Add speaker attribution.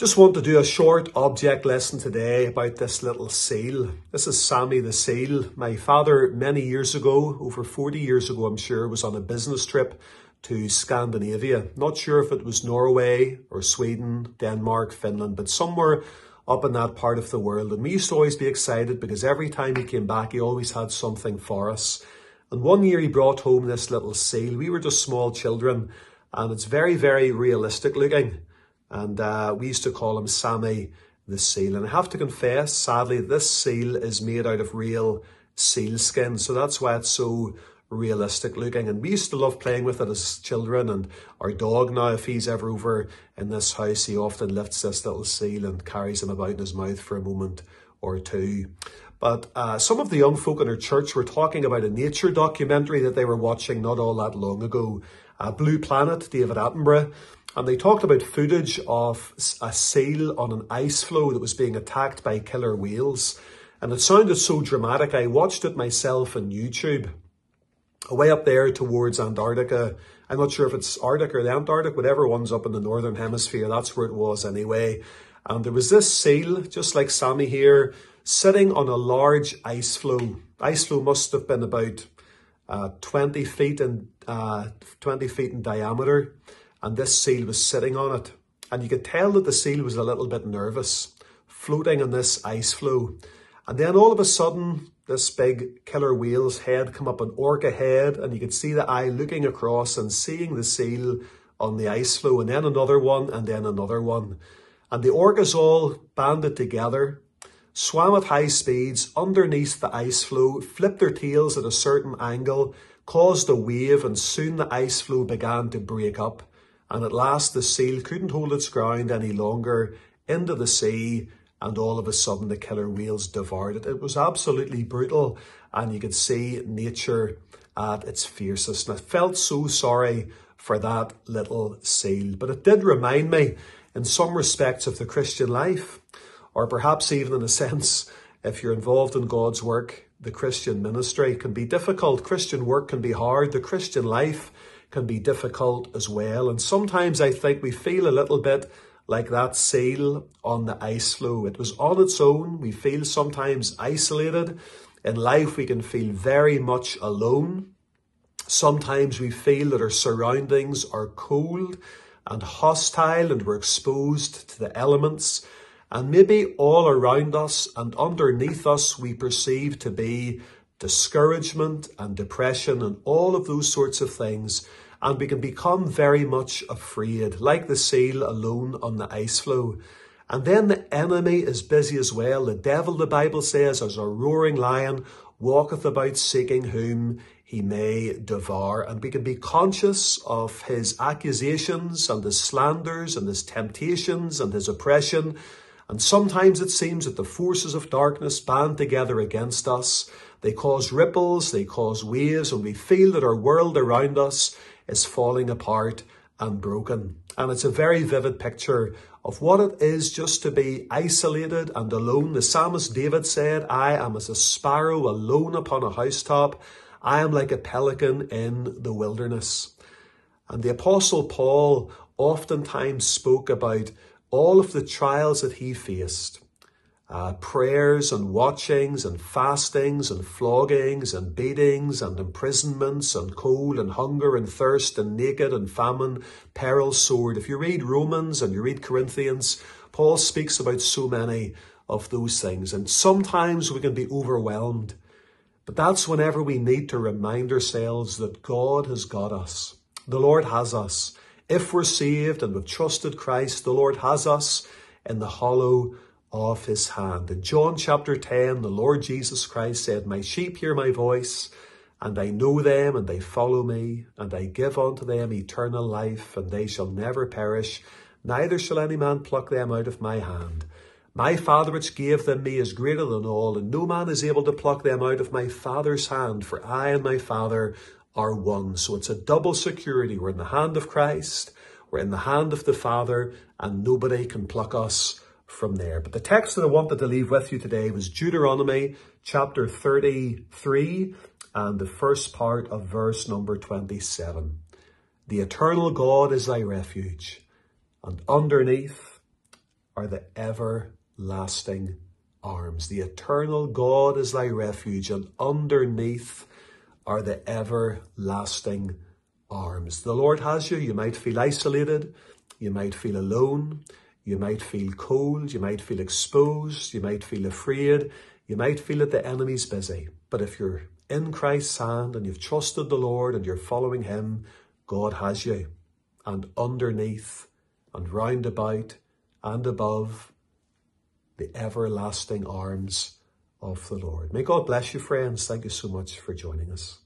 Speaker 1: Just want to do a short object lesson today about this little seal. This is Sammy the seal. My father, many years ago, over 40 years ago, I'm sure, was on a business trip to Scandinavia. Not sure if it was Norway or Sweden, Denmark, Finland, but somewhere up in that part of the world. And we used to always be excited because every time he came back, he always had something for us. And one year he brought home this little seal. We were just small children and it's very, very realistic looking. And uh, we used to call him Sammy the seal. And I have to confess, sadly, this seal is made out of real seal skin. So that's why it's so realistic looking. And we used to love playing with it as children. And our dog now, if he's ever over in this house, he often lifts this little seal and carries him about in his mouth for a moment or two. But uh, some of the young folk in our church were talking about a nature documentary that they were watching not all that long ago. Uh, Blue Planet, David Attenborough. And they talked about footage of a seal on an ice floe that was being attacked by killer whales. And it sounded so dramatic. I watched it myself on YouTube. Away up there towards Antarctica. I'm not sure if it's Arctic or the Antarctic, whatever one's up in the northern hemisphere. That's where it was anyway. And there was this seal, just like Sammy here, sitting on a large ice floe. Ice floe must have been about uh, 20 feet in uh, 20 feet in diameter and this seal was sitting on it. And you could tell that the seal was a little bit nervous, floating on this ice floe. And then all of a sudden, this big killer whale's head come up an orca head, and you could see the eye looking across and seeing the seal on the ice floe, and then another one, and then another one. And the orcas all banded together, swam at high speeds underneath the ice floe, flipped their tails at a certain angle, caused a wave, and soon the ice floe began to break up and at last the seal couldn't hold its ground any longer into the sea and all of a sudden the killer whales devoured it. It was absolutely brutal and you could see nature at its fiercest. And I felt so sorry for that little seal. But it did remind me in some respects of the Christian life, or perhaps even in a sense, if you're involved in God's work, the Christian ministry can be difficult. Christian work can be hard. The Christian life can be difficult as well. And sometimes I think we feel a little bit like that seal on the ice floe. It was on its own. We feel sometimes isolated. In life, we can feel very much alone. Sometimes we feel that our surroundings are cold and hostile and we're exposed to the elements. And maybe all around us and underneath us, we perceive to be discouragement and depression and all of those sorts of things. And we can become very much afraid, like the seal alone on the ice floe. And then the enemy is busy as well. The devil, the Bible says, as a roaring lion, walketh about seeking whom he may devour. And we can be conscious of his accusations and his slanders and his temptations and his oppression. And sometimes it seems that the forces of darkness band together against us. They cause ripples, they cause waves, and we feel that our world around us is falling apart and broken. And it's a very vivid picture of what it is just to be isolated and alone. The psalmist David said, I am as a sparrow alone upon a housetop. I am like a pelican in the wilderness. And the apostle Paul oftentimes spoke about all of the trials that he faced uh, prayers and watchings and fastings and floggings and beatings and imprisonments and cold and hunger and thirst and naked and famine, peril, sword. If you read Romans and you read Corinthians, Paul speaks about so many of those things. And sometimes we can be overwhelmed. But that's whenever we need to remind ourselves that God has got us. The Lord has us. If we're saved and we've trusted Christ, the Lord has us in the hollow of his hand. In John chapter 10, the Lord Jesus Christ said, My sheep hear my voice, and I know them, and they follow me, and I give unto them eternal life, and they shall never perish, neither shall any man pluck them out of my hand. My Father which gave them me is greater than all, and no man is able to pluck them out of my Father's hand, for I and my Father are one. So it's a double security. We're in the hand of Christ, we're in the hand of the Father, and nobody can pluck us from there. But the text that I wanted to leave with you today was Deuteronomy chapter 33 and the first part of verse number 27. The eternal God is thy refuge, and underneath are the everlasting arms. The eternal God is thy refuge, and underneath are the everlasting arms. The Lord has you. You might feel isolated. You might feel alone. You might feel cold. You might feel exposed. You might feel afraid. You might feel that the enemy's busy. But if you're in Christ's hand and you've trusted the Lord and you're following Him, God has you. And underneath and round about and above the everlasting arms of the Lord. May God bless you, friends. Thank you so much for joining us.